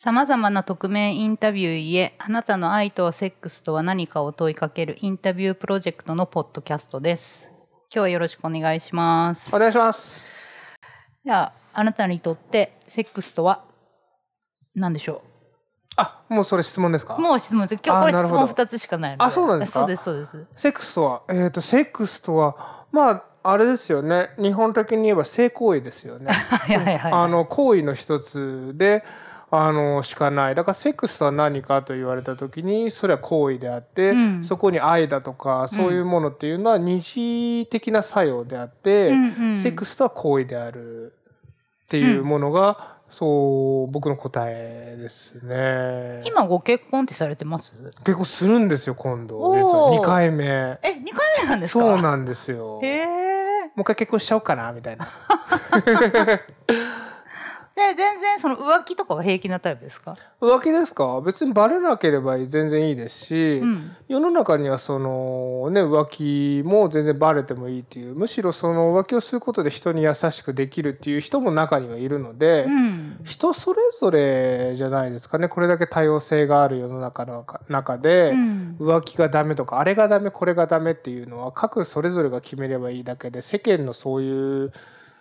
様々な匿名インタビューへあなたの愛とはセックスとは何かを問いかけるインタビュープロジェクトのポッドキャストです。今日はよろしくお願いします。お願いします。じゃあ、あなたにとってセックスとは何でしょあ、もうそれ質問ですか？うもう質問です。今日これ質問2つしかない。あそうなんですか？そうです、そうです。セックスとは、えっ、と、セックスとは、まあ、あれですよね。日本的に言えば性行為ですよね。はいはいはい。あの、行為の一つで、あの、しかない。だから、セックスとは何かと言われたときに、それは行為であって、うんそこに愛だとか、そういうものっていうのは二次的な作用であって、うんうんセックスとは行為であるっていうものが、そう、僕の答えですね。今ご結婚ってされてます？結構するんですよ、今度。おー実は2回目。え、2回目なんですか？そうなんですよ。へえ。もう一回結婚しちゃおうかな、みたいな。で、全然その浮気とかは平気なタイプですか？浮気ですか？別にバレなければ全然いいですし、うん。世の中にはそのね、浮気も全然バレてもいいっていう、むしろその浮気をすることで人に優しくできるっていう人も中にはいるので、うん。人それぞれじゃないですかね。これだけ多様性がある世の中の中で、うん。浮気がダメとか、あれがダメ、これがダメっていうのは、各それぞれが決めればいいだけで、世間のそういう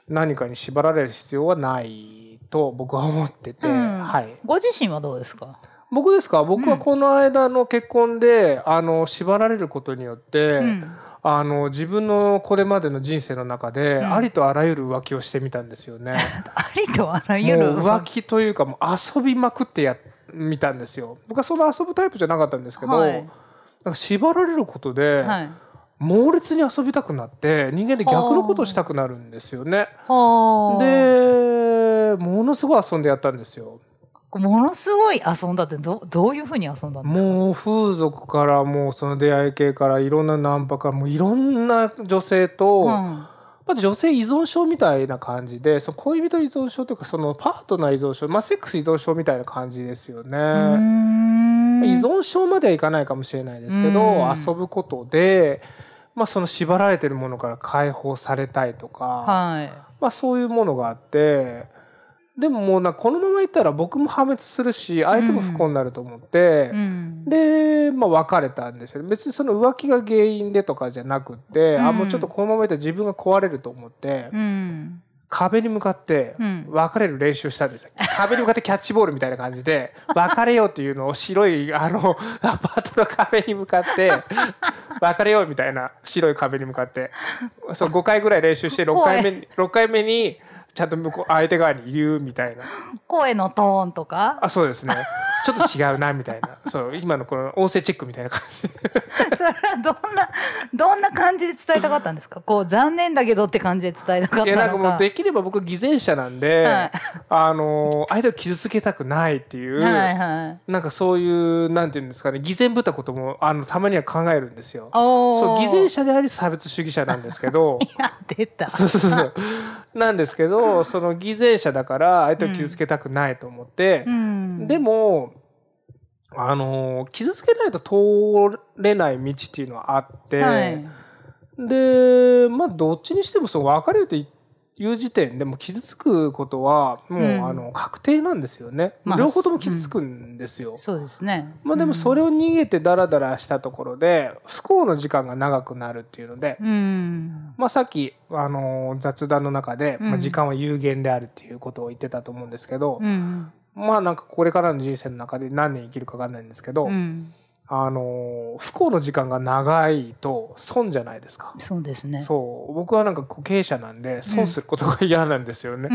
何かに縛られる必要はないと僕は思ってて、うんはい。ご自身はどうですか？僕ですか？僕はこの間の結婚で、あの、縛られることによって、うん。あの、自分のこれまでの人生の中で、うんありとあらゆる浮気をしてみたんですよね。ありとあらゆる浮気というか、もう遊びまくってや、みたんですよ。僕はその遊ぶタイプじゃなかったんですけど、はいなんか縛られることで、はい。猛烈に遊びたくなって、人間で逆のことをしたくなるんですよね。はものすごい遊んでやったんですよ。ものすごい遊んだってどどういうふうに遊んだんですかもう風俗からもうその出会い系からいろんなナンパからもういろんな女性と、うん。まあ、女性依存症みたいな感じで、その恋人依存症というかそのパートナー依存症、まあセックス依存症みたいな感じですよね。依存症まではいかないかもしれないですけど、うん遊ぶことで、まあその縛られてるものから解放されたいとか、はい。まあそういうものがあって、でももうな、このままいったら僕も破滅するし、相手も不幸になると思って、うん。で、まあ別れたんですよね。別にその浮気が原因でとかじゃなくって、うんあ、もうちょっとこのままいったら自分が壊れると思って、うん。壁に向かってうん別れる練習したんですよ。壁に向かってキャッチボールみたいな感じで、別れようっていうのを白い、あの、アパートの壁に向かって、別れようみたいな白い壁に向かって、そう5回ぐらい練習して6回目に、6回目に、ちゃんと向こう、相手側に言うみたいな。声のトーンとか？あ、そうですね。ちょっと違うな、みたいな。そう、今のこの音声チェックみたいな感じで。それはどんな、どんな感じで伝えたかったんですか？こう、残念だけどって感じで伝えたかっいや、なんたのか。かもうできれば僕偽善者なんで、はいあの、相手を傷つけたくないっていう、はいはい。なんかそういう、なんていうんですかね、偽善ぶったことも、あの、たまには考えるんですよ。そう、偽善者であり差別主義者なんですけど、いや、出た。そうそうそう。なんですけど、その偽善者だから相手を傷つけたくないと思って、うん。でも、あの、傷つけないと通れない道っていうのはあって、はい。で、まあ、どっちにしても、そう、別れるっていう時点でもう傷つくことは、もう、うんあの、確定なんですよね。まあ両方とも傷つくんですよ。そうですね。まあでもそれを逃げてダラダラしたところで、不幸の時間が長くなるっていうので、うん。まあさっき、あのー雑談の中で、うんまあ時間は有限であるっていうことを言ってたと思うんですけど、うん。まあなんかこれからの人生の中で何年生きるかわかんないんですけど、うん。あのー不幸の時間が長いと損じゃないですか。そうですね。そう。僕はなんかこう経営者なんで、損することが嫌なんですよね。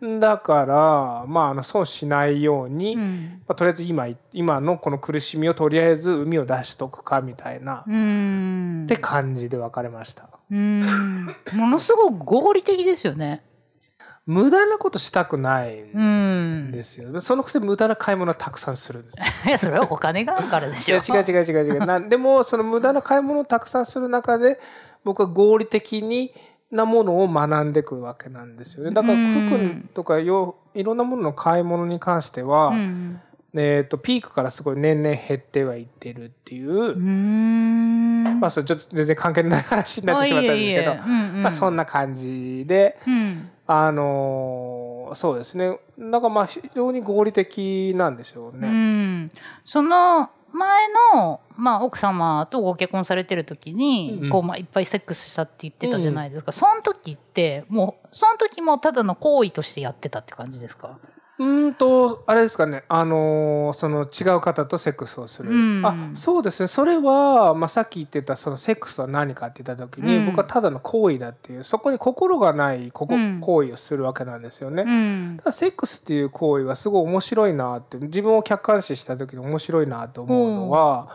うん。だから、まあ、あの、損しないように、まうん。あ、とりあえず今、今のこの苦しみをとりあえず海を出しとくかみたいな、うん。って感じで別れました。うん。ものすごく合理的ですよね。無駄なことしたくないうんん。ですよ。そのくせ無駄な買い物をたくさんするんです。いや、それはお金があるからでしょ。違う違う違う違う。なんでも、その無駄な買い物をたくさんする中で、僕は合理的になものを学んでいくわけなんですよね。だからうん服とかよいろんなものの買い物に関しては、うん。えっ、と、ピークからすごい年々減ってはいってるっていう、う。まあ、それちょっと全然関係ない話になってしまったんですけど、まあ、そんな感じで、うん。あのそうですね。なんかまあ非常に合理的なんでしょううね。ん、その前の、まあ、奥様とご結婚されてる時に、うん。うんこうまあ、いっぱいセックスしたって言ってたじゃないですか、その時ってもうその時もただの行為としてやってたって感じですか？うーんとあれですかね。あのーその違う方とセックスをする、うん。あそうですね。それは、まあ、さっき言ってたそのセックスとは何かって言った時に、うん。僕はただの行為だっていうそこに心がないここ、うん。行為をするわけなんですよね。うん。ただセックスっていう行為はすごい面白いなって自分を客観視した時に面白いなと思うのは、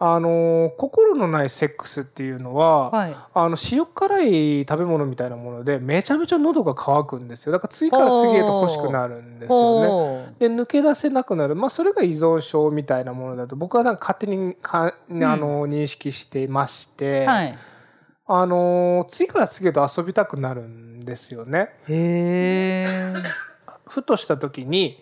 あのー心のないセックスっていうのは、はい。あの塩辛い食べ物みたいなものでめちゃめちゃ喉が渇くんですよ。だから次から次へと欲しくなるんですよね。で抜け出せなくなる、まあ、それが依存症みたいなものだと僕はなんか勝手にかあの認識していまして、はい。あの次から次へと遊びたくなるんですよね。へえふとした時に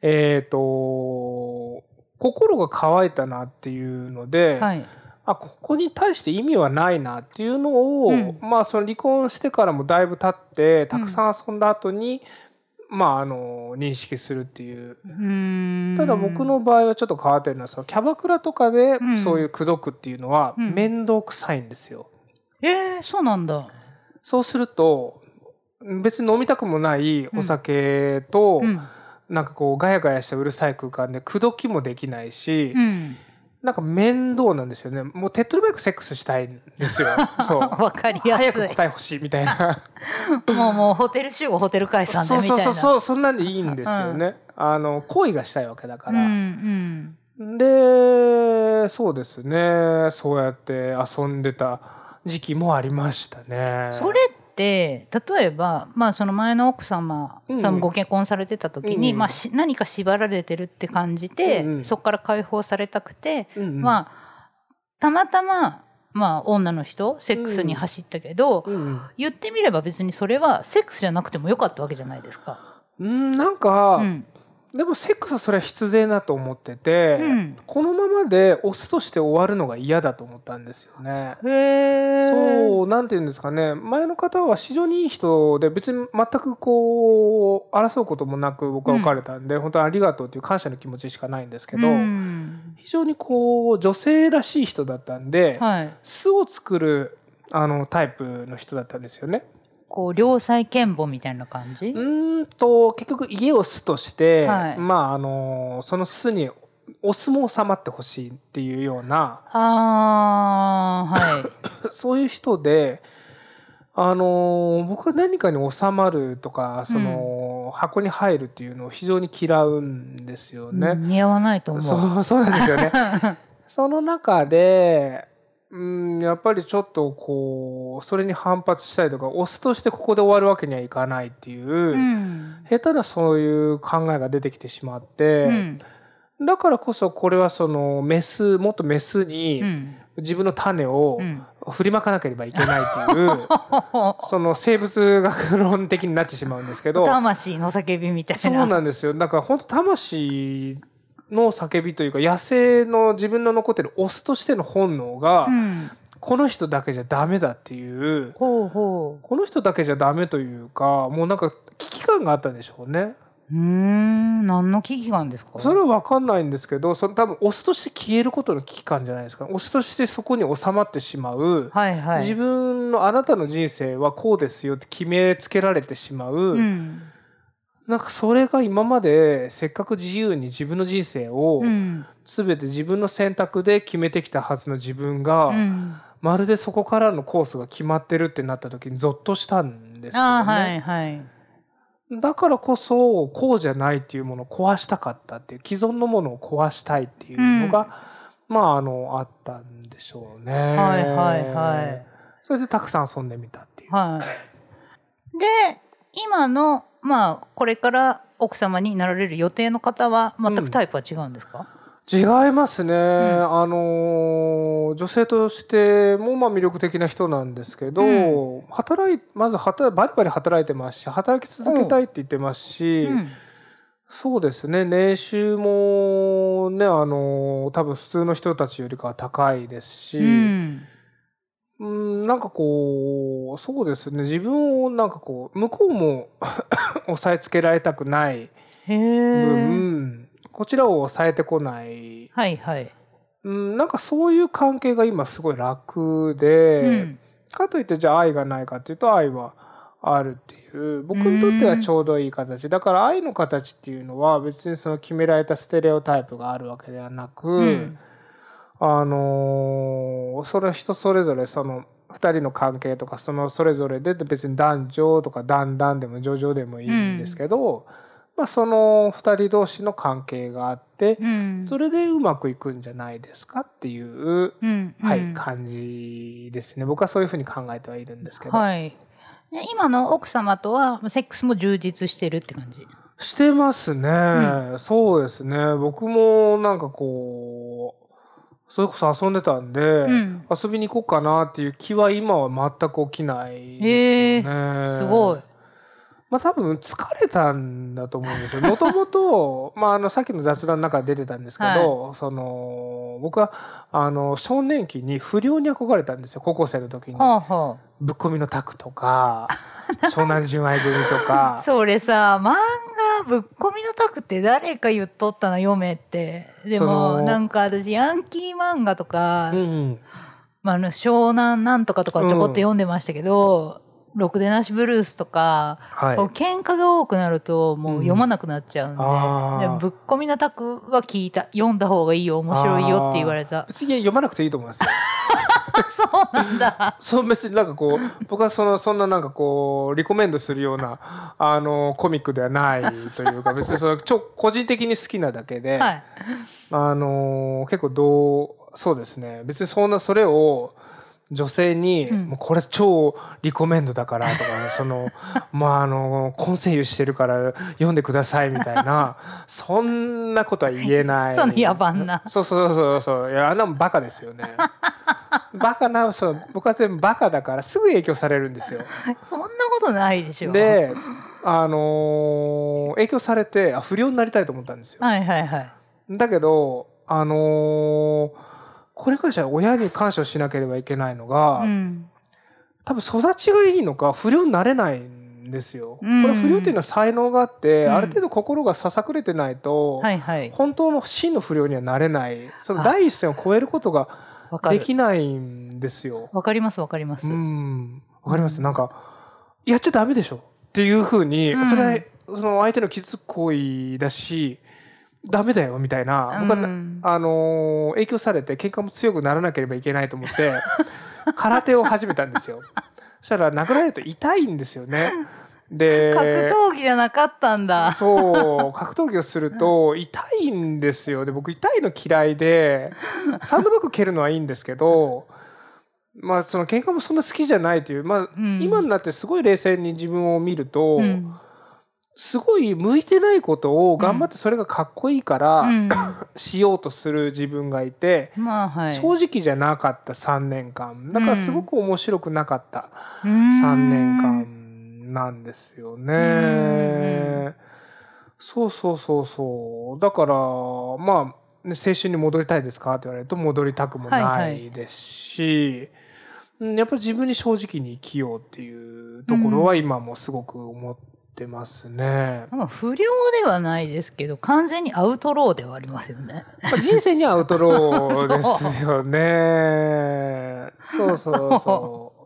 えっ、と心が乾いたなっていうので、はい。あここに対して意味はないなっていうのを、うん。まあその離婚してからもだいぶ経ってたくさん遊んだ後に、まああの認識するっていう。うん。ただ僕の場合はちょっと変わってるのはそのキャバクラとかでうん。そういう口説くっていうのはうん。面倒くさいんですよ。えー、そうなんだ。そうすると別に飲みたくもないお酒と、うんなんかこうガヤガヤしたうるさい空間で口説きもできないし、うん。なんか面倒なんですよね。もう手っ取り早くセックスしたいんですよ。そう。わかりやすい。早く答え欲しいみたいな。もうもうホテル集合ホテル解散でそうみたいな。そうそうそうそんなんでいいんですよね、あの恋がしたいわけだかうんら、うん。でそうですね。そうやって遊んでた時期もありましたね。それって例えば、まあ、その前の奥様うん。さんご結婚されてた時に、うんまあ、し何か縛られてるって感じて、うんうん。そこから解放されたくて、まあたまたま、まあ、女の人セックスに走ったけど、言ってみれば別にそれはセックスじゃなくてもよかったわけじゃないですか。うんなんか、うんでもセックスはそれは必然だと思ってて、うん。このままでオスとして終わるのが嫌だと思ったんですよね。そうなんて言うんですかね。前の方は非常にいい人で別に全くこう争うこともなく僕は別れたんで、本当にありがとうっていう感謝の気持ちしかないんですけど、うん。非常にこう女性らしい人だったんで、はい、巣を作るあのタイプの人だったんですよね。こう良妻賢母みたいな感じ、うーんと結局家を巣として、はいまああのその巣にオスも収まってほしいっていうようなあーはい そういう人で、あの僕は何かに収まるとかその、箱に入るっていうのを非常に嫌うんですよね。うん似合わないと思う。そうそうなんですよね。その中で、うん、やっぱりちょっとこうそれに反発したりとかオスとしてここで終わるわけにはいかないっていう、うん。下手なそういう考えが出てきてしまって、うんだからこそこれはそのメスもっとメスにうん。自分の種をうん。振りまかなければいけないっていう、その生物学論的になってしまうんですけど 魂の叫びみたいな。そうなんですよ。だから本当魂の叫びというか野生の自分の残ってるオスとしての本能が、うん、この人だけじゃダメだっていうほうほこの人だけじゃダメというかもうなんか危機感があったんでしょうね。う。ん、何の危機感ですか？それは分かんないんですけどその多分オスとして消えることの危機感じゃないですかオスとしてそこに収まってしまう、はいはい。自分のあなたの人生はこうですよって決めつけられてしまう、うん、なんかそれが今までせっかく自由に自分の人生をうん、全て自分の選択で決めてきたはずの自分が、うん。まるでそこからのコースが決まってるってなった時にゾッとしたんですよね。はいはい。だからこそこうじゃないっていうものを壊したかったっていう既存のものを壊したいっていうのが、まああのあったんでしょうね。はいはいはい。それでたくさん遊んでみたっていう。はい。で、今の、まあ、これから奥様になられる予定の方は、全くタイプは違うんですか、違いますね、あの女性としてもまあ魅力的な人なんですけど、う働いまず働バリバリ働いてますし働き続けたいって言ってますし、うん。そうですね。年収もねあの多分普通の人たちよりかは高いですし、うんうん、なんかこう、そうですね。自分をなんかこう、向こうも 押さえつけられたくない。分、こちらを抑えてこない。はいはい。うん、なんかそういう関係が今すごい楽で、うん。かといってじゃあ愛がないかっていうと愛はあるっていう僕にとってはちょうどいい形だから愛の形っていうのは別にその決められたステレオタイプがあるわけではなく、うんあのーそれは人それぞれその2人の関係とかそのそれぞれで別に男女とか男々でも女々でもいいんですけど、まあ、その2人同士の関係があってうん。それでうまくいくんじゃないですかっていう、うん。はい、うん感じですね僕はそういうふうに考えてはいるんですけど、はい。で今の奥様とはセックスも充実してるって感じ？してますね、そうですね僕もなんかこうそれこそ遊んでたんで、ん遊びに行こうかなっていう気は今は全く起きないですよね、すごい。まあ多分疲れたんだと思うんですよ。もともと、まああのさっきの雑談の中で出てたんですけど、その、僕はあの少年期に不良に憧れたんですよ、高校生の時に。ぶっ込みのタクとか、湘南純愛組とあ。か。それさ、漫画ぶっ込みのタクって誰か言っとったな、読めって。でそも、のなんか私、ヤンキー漫画とか、うん。まあ、あの湘南なんとかとかちょこっと読んでましたけど、ろくでなしブルースとか、はい喧嘩が多くなるともう読まなくなっちゃうんで,、あーでぶっ込みのタクは聞いた読んだ方がいいよ面白いよって言われた別に読まなくていいと思いますよ。そうなんだ。そう別になんかこう僕はそのそんななんかこうリコメンドするようなあのコミックではないというか別にそのちょ個人的に好きなだけで、はい。あの結構どうそうですね。別にそんなそれを女性に、うん。もうこれ超リコメンドだからとか、その まああの混声優してるから読んでくださいみたいなそんなことは言えない。その野蛮な。そうそうそうそういやあんなもんバカですよね。バカなそう僕は全部バカだからすぐ影響されるんですよ。そんなことないでしょ。であの影響されてあ不良になりたいと思ったんですよ。はいはいはい。だけど、あのーこれからじゃ親に感謝をしなければいけないのが、うん多分育ちがいいのか不良になれないんですよ。うんこれ不良っていうのは才能があって、うんある程度心がささくれてないと、はいはい本当の真の不良にはなれない。そのあ第一線を超えることができないんですよ。わかりますわかります、うん。わかります。なんか、やっちゃダメでしょっていうふうに、うんそれは、その相手の傷つく行為だし、ダメだよみたいな、僕はなうんあのー影響されて喧嘩も強くならなければいけないと思って、空手を始めたんですよ。そしたら殴られると痛いんですよね。で、格闘技じゃなかったんだそう、格闘技をすると痛いんですよ。で、僕痛いの嫌いで、サンドバッグ蹴るのはいいんですけど、まあその喧嘩もそんな好きじゃないという、まあ、うん今になってすごい冷静に自分を見ると、うんすごい向いてないことを頑張ってそれがかっこいいから、うん しようとする自分がいて、まあはい正直じゃなかった3年間。だからすごく面白くなかった。3 3年間なんですよね。そうそうそうそう。だから、まあ、ね青春に戻りたいですかって言われると戻りたくもはいはないですし、うんやっぱり自分に正直に生きようっていうところは今もすごく思ってますね。まあ不良ではないですけど完全にアウトローではありますよね。まあ人生にはアウトローですよね。そうそうそう。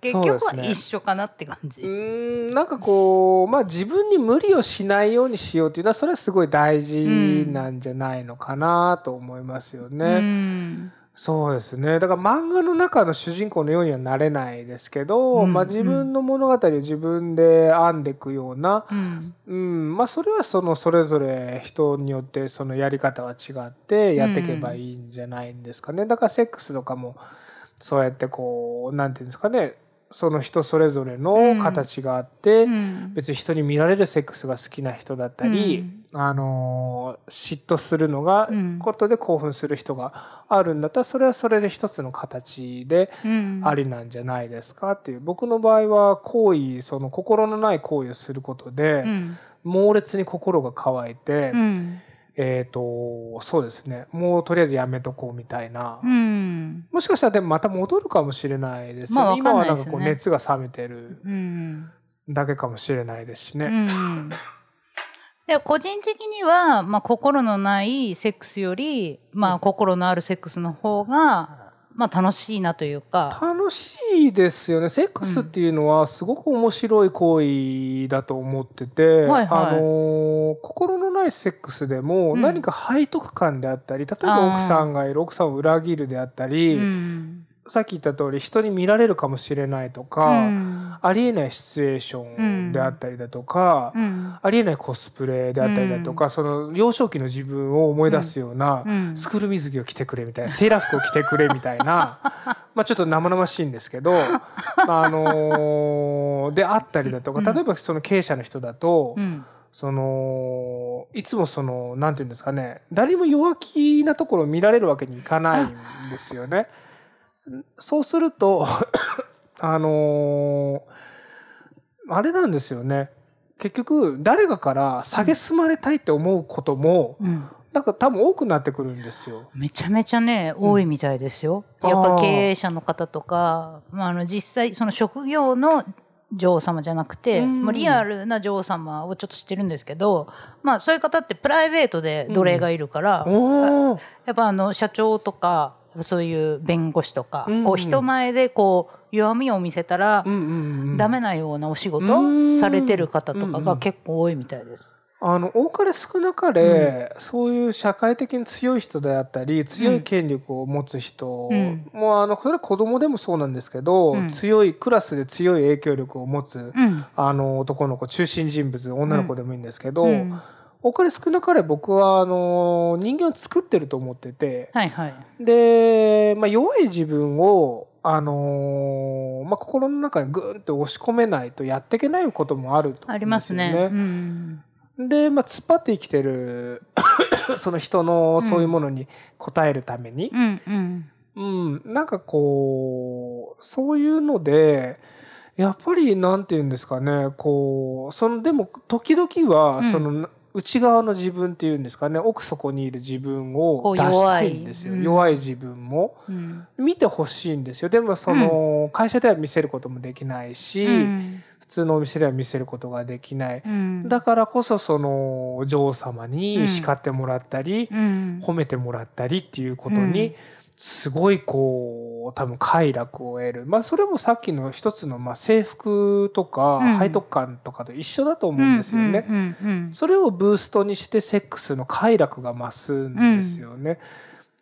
結局は一緒かなって感じ。うーんなんかこうまあ自分に無理をしないようにしようっていうのはそれはすごい大事なんじゃないのかなと思いますよね。うんそうですね。だから漫画の中の主人公のようにはなれないですけど、うんまあ、自分の物語を自分で編んでいくような、うん。うんまあ、それはそのそれぞれ人によってそのやり方は違ってやっていけばいいんじゃないんですかね。だからセックスとかもそうやってこうなんていうんですかねその人それぞれの形があって、うん。別に人に見られるセックスが好きな人だったり、あのー嫉妬するのがうんことで興奮する人があるんだったらそれはそれで一つの形でうん。ありなんじゃないですかっていう。僕の場合は行為その心のない行為をすることでうん。猛烈に心が乾いてうんえっ、と、そうですね。もうとりあえずやめとこうみたいな。うん。もしかしたらでもまた戻るかもしれないですよね。まあわか今はんなんかこう熱が冷めてるうん。だけかもしれないですしね。うん。で個人的には、まあ、心のないセックスより、まあ、心のあるセックスの方が、まあ、楽しいなというか。楽しいですよね。セックスっていうのはすごく面白い行為だと思ってて、はいはいあのー心のないセックスでもうん何か背徳感であったり、例えば奥さんがいる奥さんを裏切るであったり、うん。さっき言った通り人に見られるかもしれないとか、うんありえないシチュエーションであったりだとか、うん。ありえないコスプレであったりだとか、その幼少期の自分を思い出すような、うんスクール水着を着てくれみたいな、セーラー服を着てくれみたいな、まあちょっと生々しいんですけど、まああのーであったりだとか、例えばその経営者の人だと、うん。その、いつもその、なんていうんですかね、誰も弱気なところを見られるわけにいかないんですよね。そうすると、あのーあれなんですよね。結局、誰かから蔑まれたいって思うことも、うん。なんか多分多くなってくるんですよ。めちゃめちゃね、多いみたいですよ。うんやっぱ経営者の方とか、まあ、あの実際その職業の女王様じゃなくて、うんもうリアルな女王様をちょっと知ってるんですけど、まあそういう方ってプライベートで奴隷がいるから、おーやっぱあの社長とかそういう弁護士とか、うん。こう人前でこう弱みを見せたらダメなようなお仕事うん。されてる方とかが結構多いみたいです。あの多かれ少なかれ、そういう社会的に強い人であったり強い権力を持つ人、うん。もうあのそれは子供でもそうなんですけど、うん。強いクラスで強い影響力を持つ、うん。あの男の子中心人物女の子でもいいんですけど、うん多かれ少なかれ僕はあの人間を作ってると思っててはいはい。で、まあ、弱い自分をあのまあ、心の中にグーンと押し込めないとやっていけないこともあるとね。ありますね。うん。で、まあ、突っ張って生きてる その人のそういうものに応えるために、うんうん。うんなんかこうそういうのでやっぱりなんて言うんですかねこうそのでも時々はうんその、内側の自分っていうんですかね。奥底にいる自分を出したいんですよ。弱い。うん弱い自分も。うん。見てほしいんですよ。でもその、会社では見せることもできないし、うん。普通のお店では見せることができない、うん。だからこそその女王様に叱ってもらったり、うん。褒めてもらったりっていうことうん。にすごいこう多分快楽を得る。まあそれもさっきの一つのまあ制服とかうん。背徳感とかと一緒だと思うんですよね。うんうんうんそれをブーストにしてセックスの快楽が増すんですよね。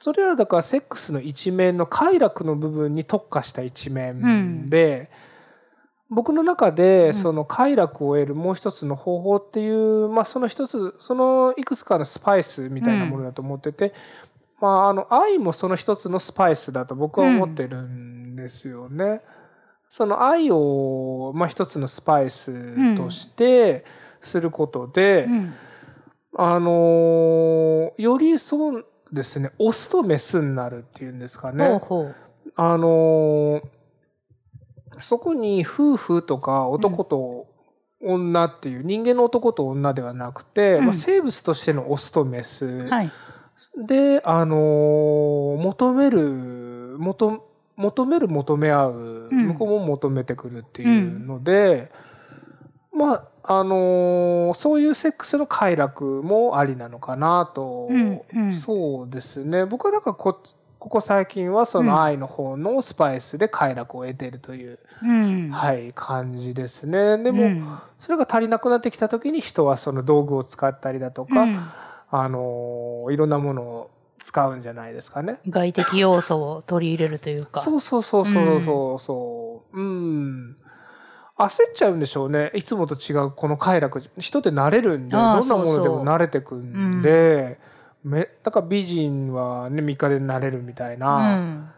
それはだからセックスの一面の快楽の部分に特化した一面で、僕の中でその快楽を得るもう一つの方法っていう、まあその一つ、そのいくつかのスパイスみたいなものだと思ってて、まああの愛もその一つのスパイスだと僕は思ってるんですよね。その愛を、まあ一つのスパイスとしてすることで、うんあのーよりそうですね、オスとメスになるっていうんですかほうね。ほう。あのーそこに夫婦とか男と女っていう、人間の男と女ではなくて、うんまあ、生物としてのオスとメスはい。で、あのー求める、求求める求め合う、うん。向こうも求めてくるっていうので、まあ、あのーそういうセックスの快楽もありなのかなと、うんうん。そうですね。僕はだからこ、ここ最近はその愛の方のスパイスで快楽を得てるという、うん。はい、感じですね。でも、うん。それが足りなくなってきた時に人はその道具を使ったりだとか、うんあのーいろんなものを使うんじゃないですかね。外的要素を取り入れるというか。そうそうそうそうそうそう。うん。焦っちゃうんでしょうね。いつもと違うこの快楽。人って慣れるんで、どんなものでも慣れてくんで、めだから美人はね、3日で慣れるみたいな。うん。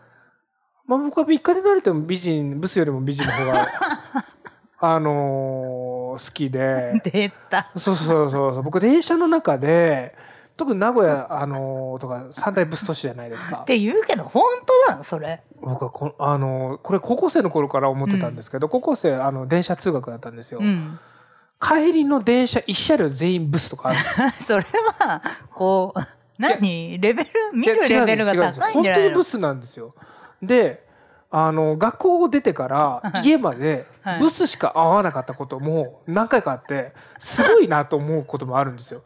まあ僕は3日で慣れても美人、ブスよりも美人の方が、あのー好きで。出た。そうそうそうそう。僕電車の中で、特に名古屋、あのーとか三大ブス都市じゃないですかっ。て言うけど、本当なの？それ。僕はこあのこれ高校生の頃から思ってたんですけど、高校生あの電車通学だったんですよ、うん。帰りの電車一車両全員ブスとかある それはこう何？レベル？見るレベルが高いんじゃないの？本当にブスなんですよ。で、あの、学校を出てから家まではいブスしか会わなかったことも何回かあって、すごいなと思うこともあるんですよ。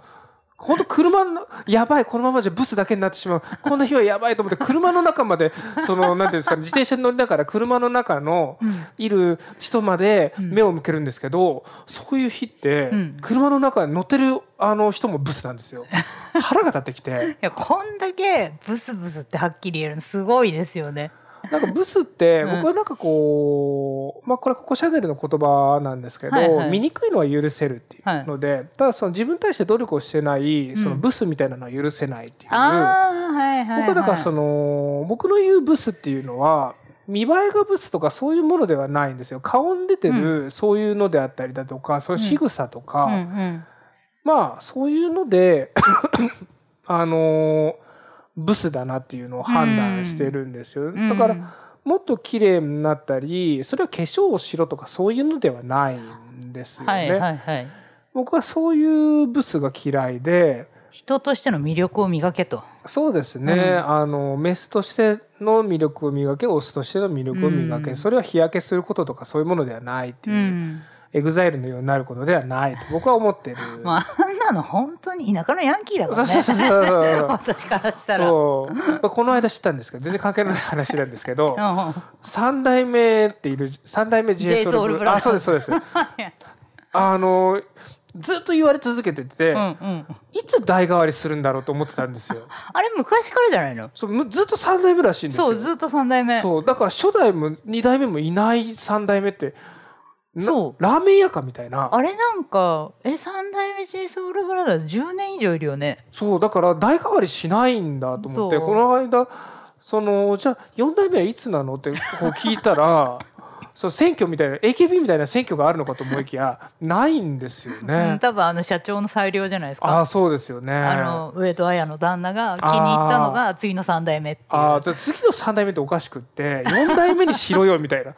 本当車の、やばい、このままじゃブスだけになってしまう。こんな日はやばいと思って、車の中まで、その、なんていうんですかね、自転車に乗りながら車の中のいる人まで目を向けるんですけど、そういう日ってうん、車の中に乗ってるあの人もブスなんですよ。腹が立ってきて。いやこんだけブスブスってはっきり言えるのすごいですよね。なんかブスって、うん。僕はなんかこう、まあこれここシャネルの言葉なんですけど、醜いのは許せるっていうので、ただその自分に対して努力をしてない、そのブスみたいなのは許せないっていう。僕はだからその、僕の言うブスっていうのは、見栄えがブスとかそういうものではないんですよ。顔に出てるそういうのであったりだとか、そういう仕草とか、まあそういうので あのブスだなっていうのを判断してるんですよ、うん。だからもっと綺麗になったりそれは化粧をしろとかそういうのではないんですよね、はいはいはい。僕はそういうブスが嫌いで。人としての魅力を磨けと。そうですね、うん。あのメスとしての魅力を磨けオスとしての魅力を磨け、うん。それは日焼けすることとかそういうものではないっていう、うん。エグザイルのようになることではないと僕は思ってる。まああんなの本当に田舎のヤンキーだからね。そうそうそうそう 私からしたら。そう。まあこの間知ったんですけど、全然関係ない話なんですけど、うん三代目っている、三代目 JSOUL JSOUL あ、そうです、そうです。あの、ずっと言われ続けてて、うんうん。いつ代替わりするんだろうと思ってたんですよ。あれ昔からじゃないの？そうむずっと三代目らしいんですよ。そう、ずっと三代目。そう。だから初代も二代目もいない三代目って、なそうラーメン屋かみたいな。あれなんか、え、三代目 j ソ o ルブラザーズ10年以上いるよね。そう、だから代替わりしないんだと思って、この間、その、じゃあ4代目はいつなのってこう聞いたら、そう選挙みたいな、AKB みたいな選挙があるのかと思いきや、ないんですようん、ね。多分あの社長の裁量じゃないですか。ああ、そうですよね。あの上戸彩の旦那が気に入ったのが次の三代目っていう。ああ、じゃあ次の3代目っておかしくって、4代目にしろよみたいな。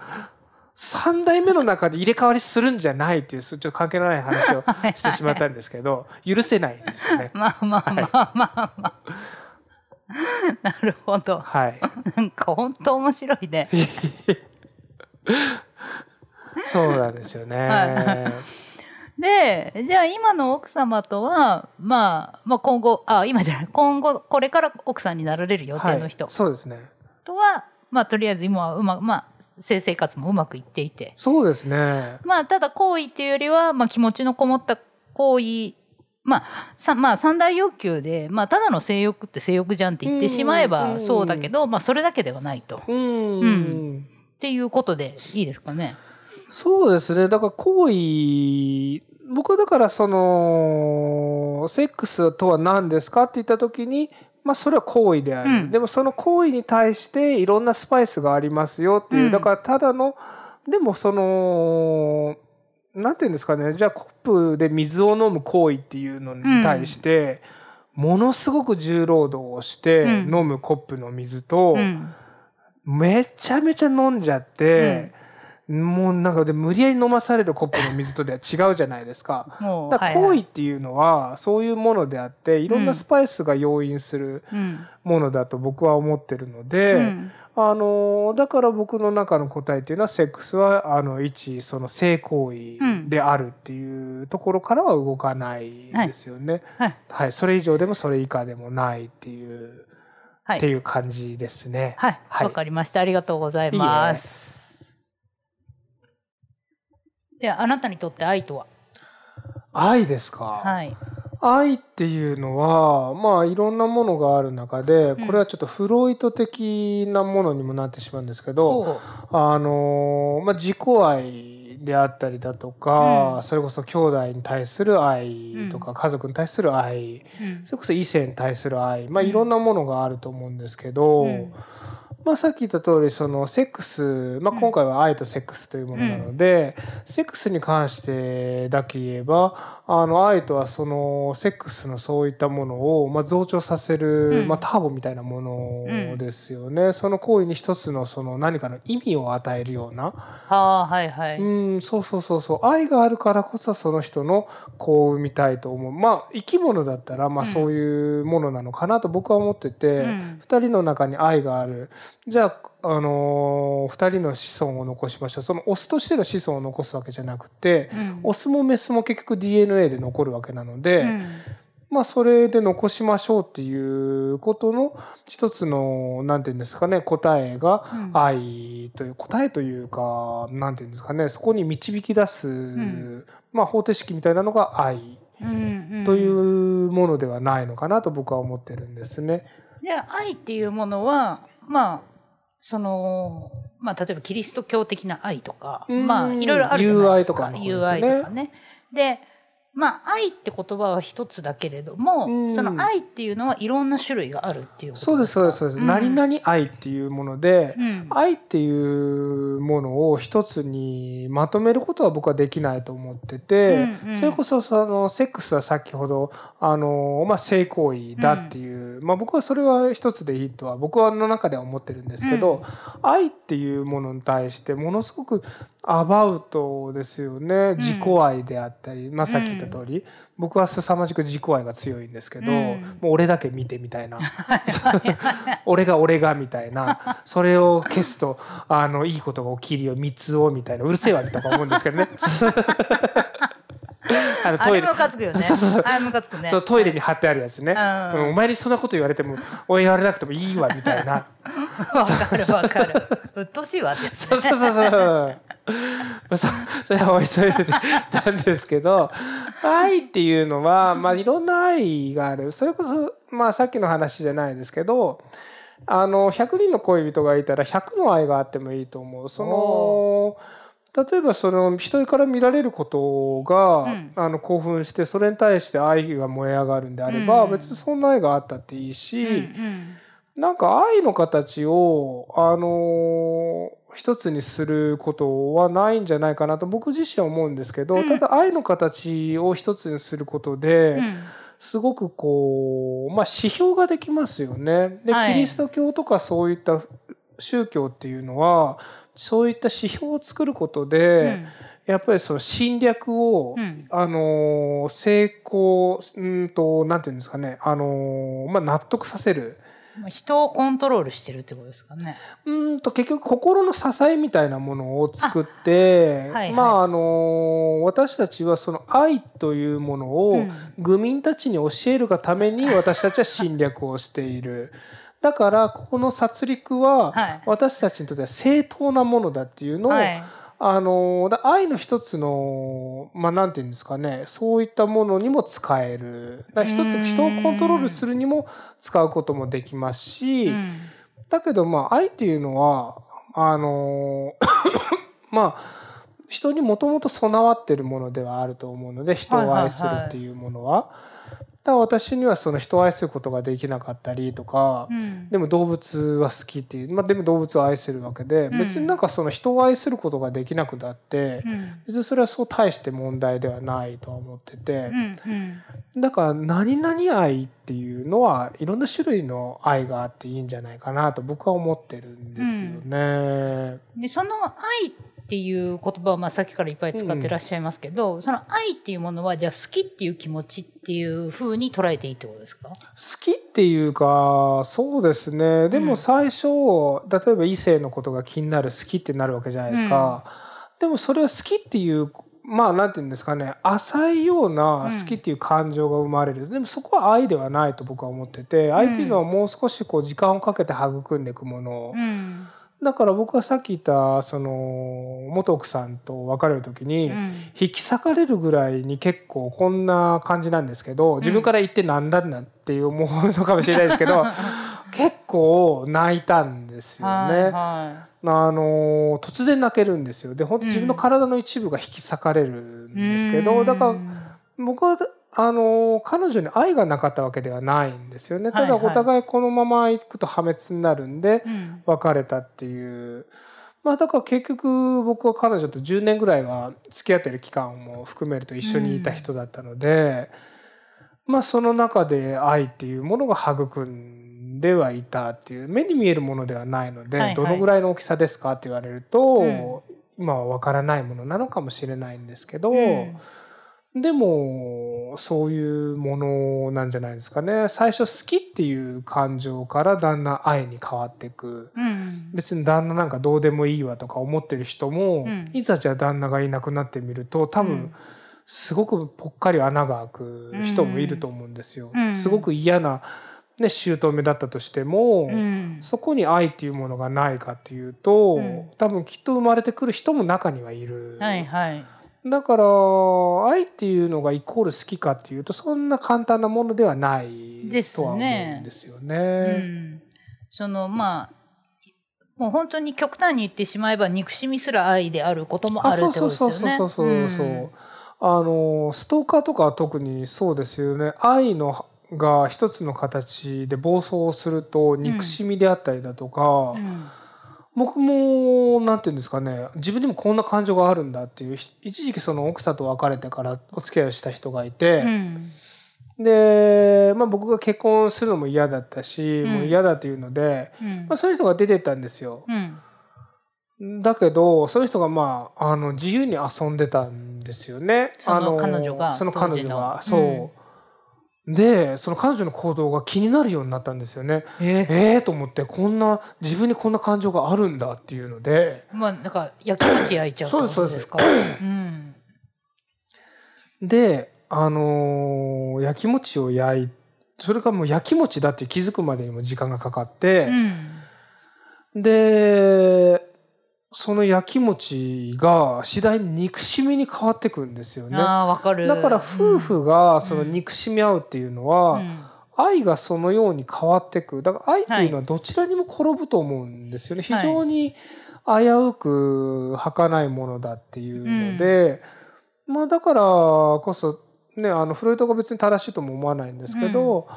3代目の中で入れ替わりするんじゃないっていう、ちょっと関係のない話をしてしまったんですけど、許せないんですよね。まあまあまあまあまあ。なるほど。はい。なんか本当面白いね。そうなんですよね。はで、じゃあ今の奥様とは、まあ、まあ今後、あ、今じゃない、今後、これから奥さんになられる予定の人はい、そうですね。とは、まあとりあえず今はうまく、まあ、性生活もうまくいっていて。そうですね。まあただ行為っていうよりは、まあ気持ちのこもった行為、まあ、さまあ三大欲求で、まあただの性欲って性欲じゃんって言ってしまえうんばそうだけど、まあそれだけではないと。っうん。うんていうことでいいですかね。そうですね。だから行為、僕はだからその、セックスとは何ですかって言った時に、まあそれは行為である。うんでもその行為に対していろんなスパイスがありますよっていう。うんだからただの、でもその、なんていうんですかね。じゃあコップで水を飲む行為っていうのに対して、ものすごく重労働をしてうん飲むコップの水と、うん。めちゃめちゃ飲んじゃって、もうなんかで無理やり飲まされるコップの水とでは違うじゃないですか。だから行為っていうのはそういうものであっていろんなスパイスが要因するうんものだと僕は思ってるので、うんあのだから僕の中の答えっていうのはセックスはあの一その性行為であるっていうところからは動かないですよね。はい。はい、それ以上でもそれ以下でもないっていう、はい。っていう感じですね。はい。わ、はいかりました。ありがとうございます。では、あなたにとって愛とは？愛ですか？はい。愛っていうのはまあいろんなものがある中でん。これはちょっとフロイト的なものにもなってしまうんですけど、おう。あのまあ、自己愛であったりだとか、うん。それこそ兄弟に対する愛とか、家族に対する愛うん。それこそ異性に対する愛まあいろんなものがあると思ううんですけど、うんまあ、さっき言った通りそのセックス、まあ、今回は愛とセックスというものなので、セックスに関してだけ言えばあの愛とはそのセックスのそういったものを、まあ、増長させる、うん。まあ、ターボみたいなものですよね、その行為に一つのその何かの意味を与えるような、はあはいはい、うん、そうそうそうそう。愛があるからこそその人の子を産みたいと思う。まあ、生き物だったら、まあうん。そういうものなのかなと僕は思ってて、うん。二人の中に愛がある。じゃあ、あのー二人の子孫を残しましょう。そのオスとしての子孫を残すわけじゃなくて、うん。オスもメスも結局 DNA で残るわけなので、うん。まあそれで残しましょうっていうことの一つの、なんていうんですかね、答えが、うん。愛という答えというかなんていうんですかねそこに導き出す、ん。まあ方程式みたいなのが愛うんうん。というものではないのかなと僕は思ってるんですね。で愛っていうものはまあそのまあ例えばキリスト教的な愛とかうん。まあいろいろあるじゃないですか。友愛とかの方です友ね。愛とかね。でまあ愛って言葉は一つだけれども、うん。その愛っていうのはいろんな種類があるっていうことそうですそうですそうです。ん。何々愛っていうもので、うん。愛っていうものを一つにまとめることは僕はできないと思ってて、うんうん。それこそそのセックスは先ほどあの、まあ、性行為だっていう、まあ、僕はそれは一つでいいとは僕はの中では思ってるんですけど、愛っていうものに対してものすごくアバウトですよね。自己愛であったり、まあ、さっき言った通り、僕は凄まじく自己愛が強いんですけど、うん。もう俺だけ見てみたいな。俺が俺がみたいな。それを消すとあのいいことが起きるよ三つをみたいな。うるせえわとか思うんですけどね。あのあれムカつくよね。そうそうそう。あれムカつくね。そうトイレに貼ってあるやつね、うんうん。お前にそんなこと言われても俺言われなくてもいいわみたいな。わかるわかる。うっとうしいわってやつね。そうそうそうそう そそれは置いといてなんですけど愛っていうのは、まあ、いろんな愛がある。それこそ、まあ、さっきの話じゃないですけどあの100人の恋人がいたら100の愛があってもいいと思う。その例えばその人から見られることが、うん。あの興奮してそれに対して愛が燃え上がるんであれば、うん。別にそんな愛があったっていいし、うんうん。なんか愛の形を、あの一つにすることはないんじゃないかなと僕自身は思うんですけど、うんただ愛の形を一つにすることで、うんすごくこう、まあ指標ができますよね。で、はいキリスト教とかそういった宗教っていうのは、そういった指標を作ることで、やっぱりその侵略を、うんあのー成功、うんと、なんていうんですかね、あのーまあ、納得させる。まあ人をコントロールしてるってことですかね。うーんと結局心の支えみたいなものを作って、はいはいまああの私たちはその愛というものをうん愚民たちに教えるがために 私たちは侵略をしている。だからこの殺戮ははい私たちにとっては正当なものだっていうのを、はい。あのだ愛の一つのまあなんていうんですかね。そういったものにも使える。だ一つ人をコントロールするにも使うこともできますし、うん。だけどまあ愛っていうのはあの まあ人にもともと備わってるものではあると思うので人を愛するっていうものは。だから私にはその人を愛することができなかったりとか、うん。でも動物は好きっていう、まあ、でも動物を愛するわけで、うん。別になんかその人を愛することができなくなって、うん。別にそれはそう大して問題ではないとは思っててう、んうん。だから何々愛っていうのはいろんな種類の愛があっていいんじゃないかなと僕は思ってるんですよね。でその愛っていう言葉をまあさっきからいっぱい使ってらっしゃいますけど、その愛っていうものはじゃあ好きっていう気持ちっていうふうに捉えていいってことですか？好きっていうかそうですね。でも最初、例えば異性のことが気になる好きってなるわけじゃないですか、でもそれは好きっていうまあなんていうんですかね。浅いような好きっていう感情が生まれる、でもそこは愛ではないと僕は思ってて愛っていうのはもう少しこう時間をかけて育んでいくもの、うんだから僕はさっき言ったその元奥さんと別れる時に、うん。引き裂かれるぐらいに結構こんな感じなんですけど自分から言ってなんだなって思うのかもしれないですけど 結構泣いたんですよね。はいはあの突然泣けるんですよ。で本当自分の体の一部が引き裂かれるんいですけど、うん。だから僕はあの彼女に愛がなかったわけではないんですよね。ただお互いこのまま行くと破滅になるんでうん。別れたっていう。まあだから結局僕は彼女と10年ぐらいは付き合ってる期間も含めると一緒にいた人だったので、まあその中で愛っていうものが育んではいたっていう目に見えるものではないので、どのぐらいの大きさですかって言われると、うん。今は分からないものなのかもしれないんですけど、うん。でもそういうものなんじゃないですかね。最初好きっていう感情からだんだん愛に変わっていく。うん。別に旦那なんかどうでもいいわとか思ってる人も、うん。いざじゃあ旦那がいなくなってみると多分、うん。すごくぽっかり穴が開く人もいると思うんですよ。うん。すごく嫌な、ね、姑だったとしても、うん。そこに愛っていうものがないかっていうと、うん。多分きっと生まれてくる人も中にはいる。はいはい。だから愛っていうのがイコール好きかっていうとそんな簡単なものではないですとは思ねうんですようね。ん、そのまあもう本当に極端に言ってしまえば憎しみすら愛であることもあるってことですよね。そうそうそうそうそう、あのストーカーとかは特にそうですよね。愛のが一つの形で暴走すると憎しみであったりだとか、うん僕もなんていうんですかね自分にもこんな感情があるんだっていうひ一時期その奥さんと別れてからお付き合いをした人がいて、うん。で、まあ、僕が結婚するのも嫌だったし、うん。もう嫌だっていうので、うん。まあ、そういう人が出てったんですよ。うん。だけどその人がまああの自由に遊んでたんですよね。そのあ彼女がその彼女が。の。そう、でその彼女の行動が気になるようになったんですよね。ええー、と思ってこんな自分にこんな感情があるんだっていうので。まあなんか焼きもち焼いちゃうってことですか？うん。であのー焼き餅を焼いそれがもう焼き餅だって気づくまでにも時間がかかって。う、ん。でその焼き餅が次第に憎しみに変わってくんですよね。ああわかる。だから夫婦がその憎しみ合うっていうのは、うん。愛がそのように変わってく。だから愛っていうのはどちらにも転ぶと思うんですよね、はい。非常に危うく儚いものだっていうので、まあだからこそねあのフロイトが別に正しいとも思わないんですけど、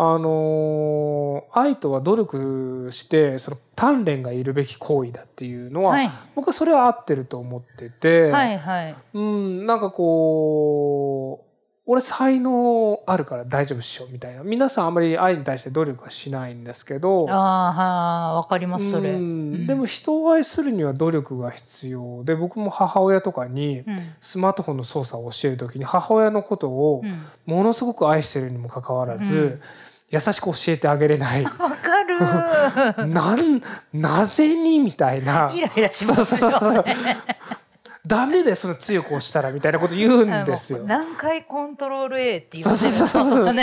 あの愛とは努力してその鍛錬がいるべき行為だっていうのは、はい。僕はそれは合ってると思ってて、はいはい。うん、なんかこう、俺才能あるから大丈夫っしょみたいな。皆さんあまり愛に対して努力はしないんですけど、ああはあわかりますそれ。ううんん。でも人を愛するには努力が必要。で、僕も母親とかにうん。スマートフォンの操作を教えるときに母親のことをうん。ものすごく愛してるにもかかわらず、うん優しく教えてあげれない。わかる。なん、なぜにみたいな。イライラしますそうそうそうそうよね。ダメでその強く押したらみたいなこと言うんですよ。何回コントロール A って言われるそうそうそうそう。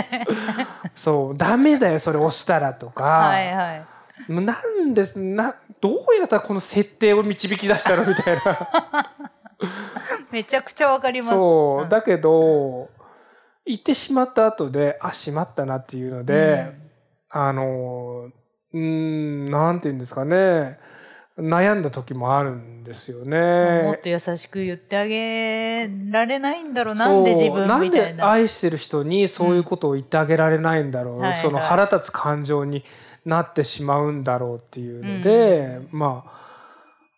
そう、ダメだよ、それ押したらとか。はいはい。なんです、な、どうやったらこの設定を導き出したのみたいな。めちゃくちゃわかります。そう、んだけど、言ってしまった後で、あ、しまったなっていうので、あの、うーん、なんて言うんですかね。悩んだ時もあるんですよもっね。と優しく言ってあげられないんだろう。なんで自分なんみたいな。で愛してる人にそういうことを言ってあげられないんだろう、はいはいその腹立つ感情になってしまうんだろうっていうので、まあ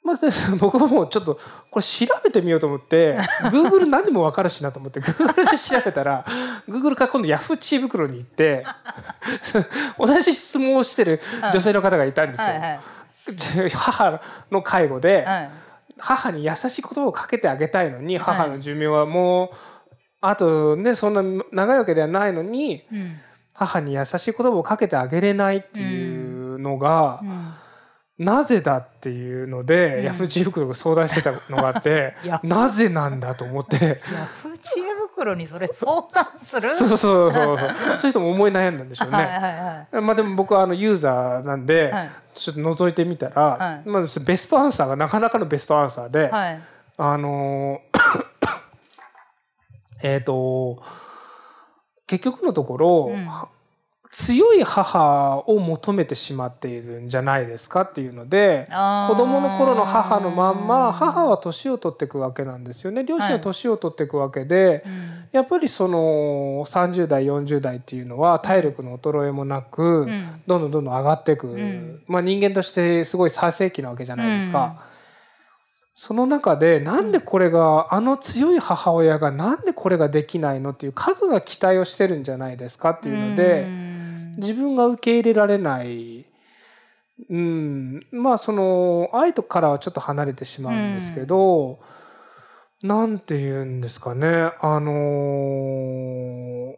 まあ、で僕もちょっとこれ調べてみようと思って Google 何でも分かるしなと思って Google で調べたら Google から今度 Yahoo 知恵袋に行って 同じ質問をしてる女性の方がいたんですよ。はいはい母の介護で、はい。母に優しい言葉をかけてあげたいのに母の寿命はもうあとねそんな長いわけではないのにうん母に優しい言葉をかけてあげれないっていうのが、うんなぜだっていうので、うん。ヤフー知恵袋が相談してたのがあって なぜなんだと思って。ヤフー知恵袋にそれ相談する？そうそうそうそう。そうそういう人も思い悩んだんでしょうね。はいはいはい。まあでも僕はあのユーザーなんで、はい。ちょっと覗いてみたら、はい。まあ、ベストアンサーがなかなかのベストアンサーで、はい。あのー えっと結局のところ、うん。は強い母を求めてしまっているんじゃないですかっていうので子供の頃の母のまんま母は年を取っていくわけなんですよね。両親は年を取っていくわけで、うん。やっぱりその30代40代っていうのは体力の衰えもなく、うん。どんどんどんどん上がっていく、ん。まあ、人間としてすごい最盛期なわけじゃないですか。その中でなんでこれが、あの強い母親がなんでこれができないのっていう過度な期待をしてるんじゃないですかっていうので、うん自分が受け入れられない、うん、まあその愛とからはちょっと離れてしまうんですけど、なんて言うんですかね。あの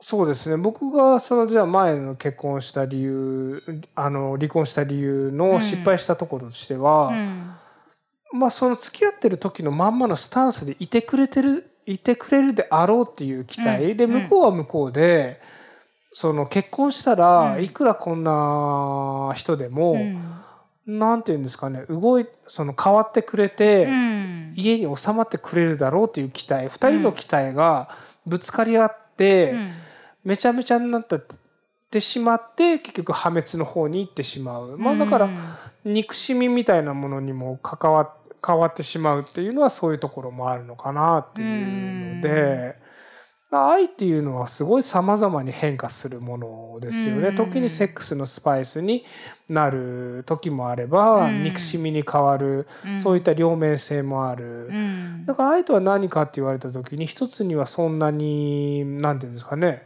そうですね。僕がそのじゃあ前の結婚した理由あの離婚した理由の失敗したところとしては、うん。まあその付き合ってる時のまんまのスタンスでいてくれてるいてくれるであろうっていう期待、でうん。うん向こうは向こうでその結婚したらうん。いくらこんな人でも、なんていうんですかね動いその変わってくれて、うん。家に収まってくれるだろうっていう期待二人の期待がぶつかり合って、うん。めちゃめちゃになってしまって結局破滅の方に行ってしまう。まあだから、憎しみみたいなものにも関わ変わってしまうっていうのはそういうところもあるのかなっていうので、愛っていうのはすごい様々に変化するものですよね。うん。時にセックスのスパイスになる時もあれば、うん。憎しみに変わる、そういった両面性もある。うん。だから愛とは何かって言われた時に一つにはそんなに何て言うんですかね。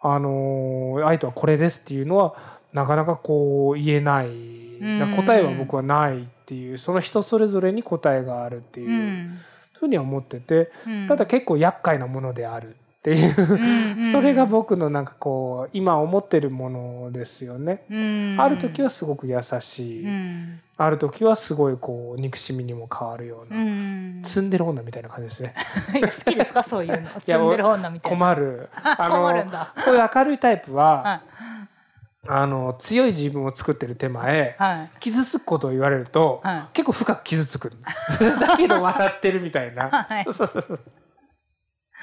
あの愛とはこれですっていうのはなかなかこう言えない、ん。答えは僕はないっていうその人それぞれに答えがあるっていう、うん。ふうには思っててうん。ただ結構厄介なものであるっていう、うんうん。それが僕のなんかこう今思ってるものですよね。うん。ある時はすごく優しい、うん。ある時はすごいこう憎しみにも変わるよううな、ん。積んでる女みたいな感じですね。好きですか？そういうの。積んでる女みたいな。困る。あの困るんだ。こういう明るいタイプは、はい。あの強い自分を作ってる手前、はい。傷つくことを言われると、はい。結構深く傷つく。だけど笑ってるみたいな。はい。そうそうそう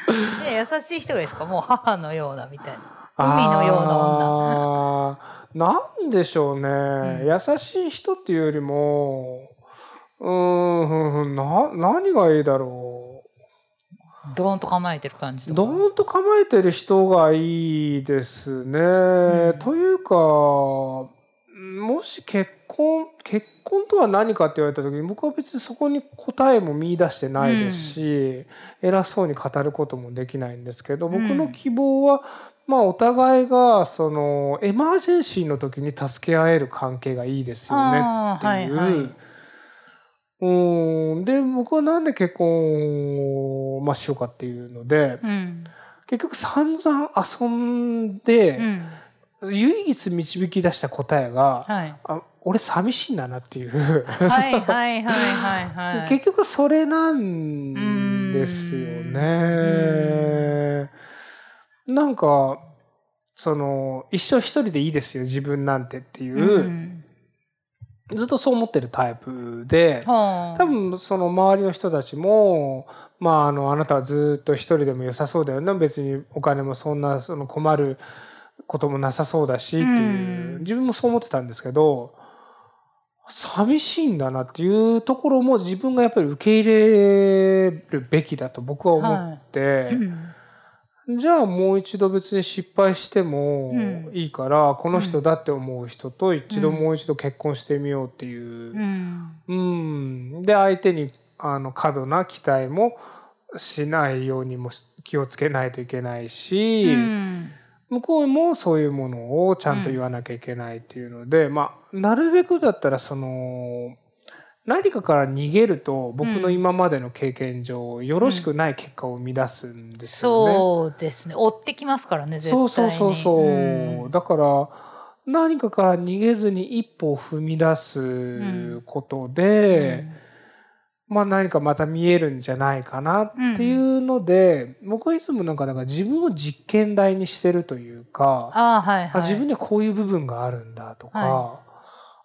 で優しい人がいいですか？もう母のようなみたいな。海のような女。なんでしょうね、ん。優しい人っていうよりも、うーん、な、何がいいだろう。ドーンと構えてる感じとか。どーんと構えてる人がいいですね。ん。というか、もし結婚、結婚とは何かって言われた時に僕は別にそこに答えも見出してないですし、偉そうに語ることもできないんですけど、僕の希望は、まあお互いがそのエマージェンシーの時に助け合える関係がいいですよねっていう。あーはいはい。うん。で僕はなんで結婚を、まあ、しようかっていうので、うん。結局散々遊んで、うん唯一導き出した答えが、はい。あ俺寂しいんだなっていう、はい はいはいはいはい。結局それなんですよね。なんかその一生一人でいいですよ自分なんてっていう、ん。ずっとそう思ってるタイプで、はあ。多分その周りの人たちも、まあ、あのあなたはずっと一人でも良さそうだよね別にお金もそんなその困ることもなさそうだしっていう、うん。自分もそう思ってたんですけど寂しいんだなっていうところも自分がやっぱり受け入れるべきだと僕は思って、うん。じゃあもう一度別に失敗してもうん。いいから、この人だって思う人と一度もう一度結婚してみようっていう。うん。うん、で相手にあの過度な期待もしないようにも気をつけないといけないし、うん向こうもそういうものをちゃんと言わなきゃいけないっていうので、まあなるべくだったらその何かから逃げると僕の今までの経験上、よろしくない結果を生み出すんですよね。そうですね。追ってきますからね絶対に。そうそうそうそう、うん。だから何かから逃げずに一歩を踏み出すことで、まあ何かまた見えるんじゃないかなっていうので、僕はいつもなんかだから自分を実験台にしてるというか、ああはいはいあ自分にはこういう部分があるんだとか、は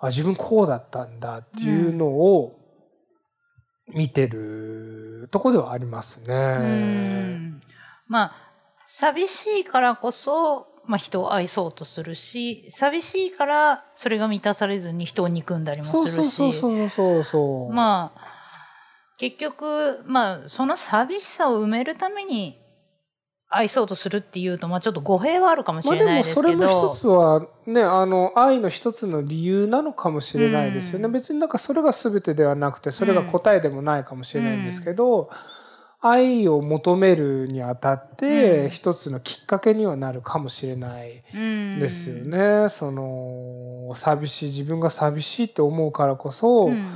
あ自分こうだったんだっていうのを見てるとこではありますね。うんまあ寂しいからこそまあ、人を愛そうとするし寂しいからそれが満たされずに人を憎んだりもするしそうそうそうそうそう。まあ結局まあその寂しさを埋めるために愛そうとするっていうとまあちょっと語弊はあるかもしまあでもれないですそれもけど、一つはねあの愛の一つの理由なのかもしれないですよね、うん。別になんかそれが全てではなくてそれが答えでもないかもしれないんですけど、愛を求めるにあたっうてん。一つのきっかけにはなるかもしれないうんですよね、その寂しい自分が寂しいって思うからこそ、うん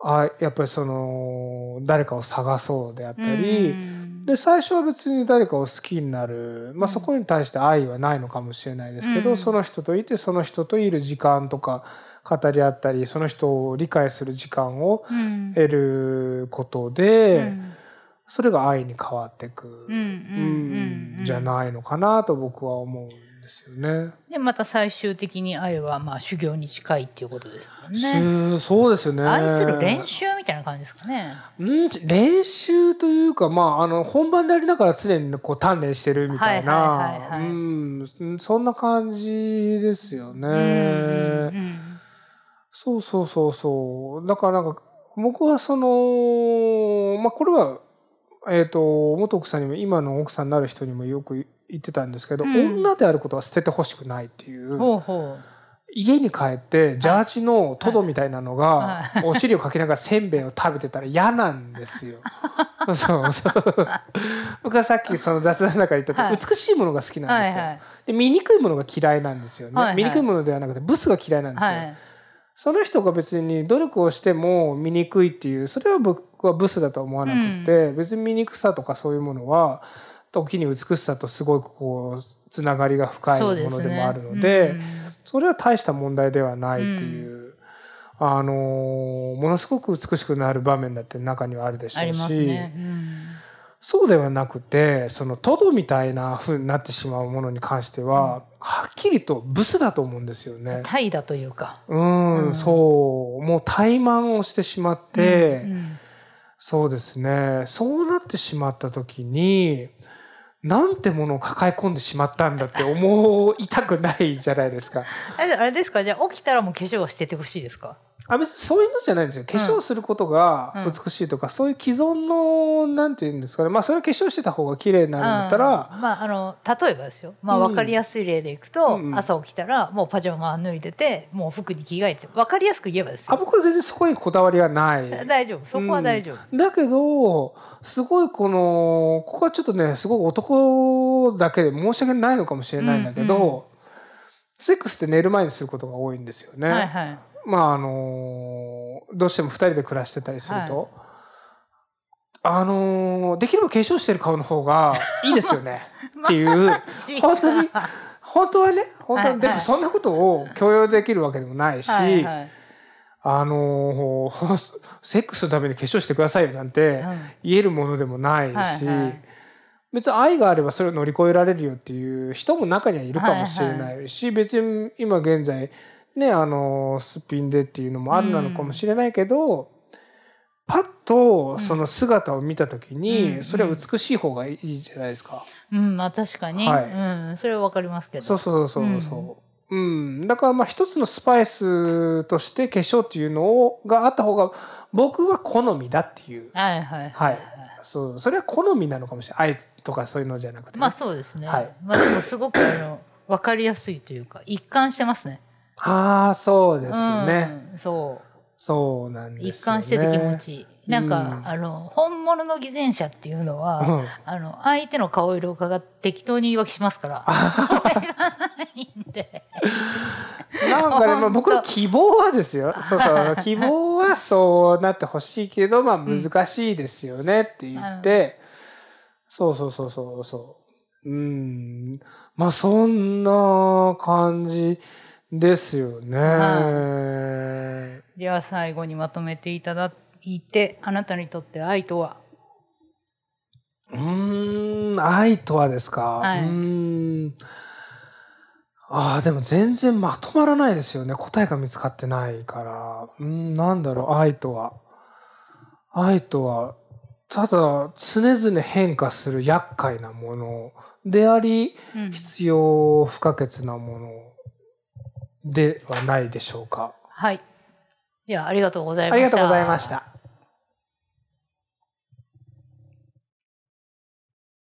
あやっぱりその誰かを探そうであったり、うん。で最初は別に誰かを好きになる、まあ、うん。そこに対して愛はないのかもしれないですけど、うん。その人といてその人といる時間とか語り合ったりその人を理解する時間をうん。得ることで、うん。それが愛に変わっていく、うんじゃないのかなと僕は思うんですよね。でまた最終的に愛はまあ修行に近いっていうことですもんね。そうですよね。愛する練習みたいな感じですかね。うん？練習というか、まあ、あの本番でありながら常にこう鍛錬してるみたいな、うんそんな感じですよね。うんうんうんそうそうそうそう。だからなんか僕はそのまあこれはえっ、と元奥さんにも今の奥さんになる人にもよく言ってたんですけど、うん女であることは捨ててほしくないっていう。ほうほう。家に帰ってジャージのトドみたいなのがはお尻をかきながらせんべいを食べてたら嫌なんですよ。そうそう。僕はさっきその雑談の中で言ったと、はい美しいものが好きなんですよ。で醜いものが嫌いなんですよね、醜いものではなくてブスが嫌いなんですよ。はい。その人が別に努力をしても醜いっていうそれは僕はブスだとは思わなくて、別に醜さとかそういうものは時に美しさとすごいこうつながりが深いものでもあるので。うんそれは大した問題ではないっていう、あのーものすごく美しくなる場面だって中にはあるでしょうし、ね。うんそうではなくてそのトドみたいな風になってしまうものに関しては、はっきりとブスだと思うんですよね。怠惰というか。うん、うんそうもう怠慢をしてしまって、そうですねそうなってしまった時になんてものを抱え込んでしまったんだって思いたくないじゃないですか。あれあれですか？じゃあ起きたらもう化粧はしててほしいですか？あ別にそういうのじゃないんですよ。化粧することがうん。美しいとか、そういう既存のなんていうんですかね。まあそれは化粧してた方が綺麗になるんだったら、うん。まああの例えばですよ。まあうん。分かりやすい例でいくと、うんうん。朝起きたらもうパジャマ脱いでてもう服に着替えて分かりやすく言えばですよ。あ僕は全然そこにこだわりはない。大丈夫？そこは大丈夫、だけどすごいこのここはちょっとねすごい男だけで申し訳ないのかもしれないんだけど、うんうセックスって寝る前にすることが多いんですよね。はいはいまああのどうしても2人で暮らしてたりすると、あのできれば化粧してる顔の方が いいですよね。っていう本当に本当はね本当は、はいはい。でもそんなことを強要できるわけでもないし、はいはい。あのセックスのために化粧してくださいよなんて言えるものでもないし、はいはい。別に愛があればそれを乗り越えられるよっていう人も中にはいるかもしれないし、別に今現在ねあのすっぴんでっていうのもあるなのかもしれないけど、パッとその姿を見た時に、うんそれは美しい方がいいじゃないですか。うんまあ確かに、はい。うん、それは分かりますけど。そうそうそうそう。う。ん、だからまあ一つのスパイスとして化粧っていうのをがあった方が僕は好みだっていう。はいはいはいそう。それは好みなのかもしれない。愛とかそういうのじゃなくてね、まあそうですね、はい。まあでもすごくあの分かりやすいというか一貫してますねああそうですね、うん、そう。そうなんですよね。一貫してて気持ちいい。なんか、うんあの本物の偽善者っていうのは、うん。あの相手の顔色を伺って適当に言い訳しますから。それがないんで。なんかね、僕の希望はですよ。そうそう。希望はそうなってほしいけどまあ難しいですよねって言って、そうそうそうそうそう。うん。まあそんな感じですよね、では最後にまとめていただいてあなたにとって愛とは？うーん愛とはですか、はい。うーん。ああでも全然まとまらないですよね。答えが見つかってないから。うーんなんだろう？愛とは。愛とはただ常々変化する厄介なものでありうん。必要不可欠なものではないでしょうか。はい。では、ありがとうございました。ありがとうございました。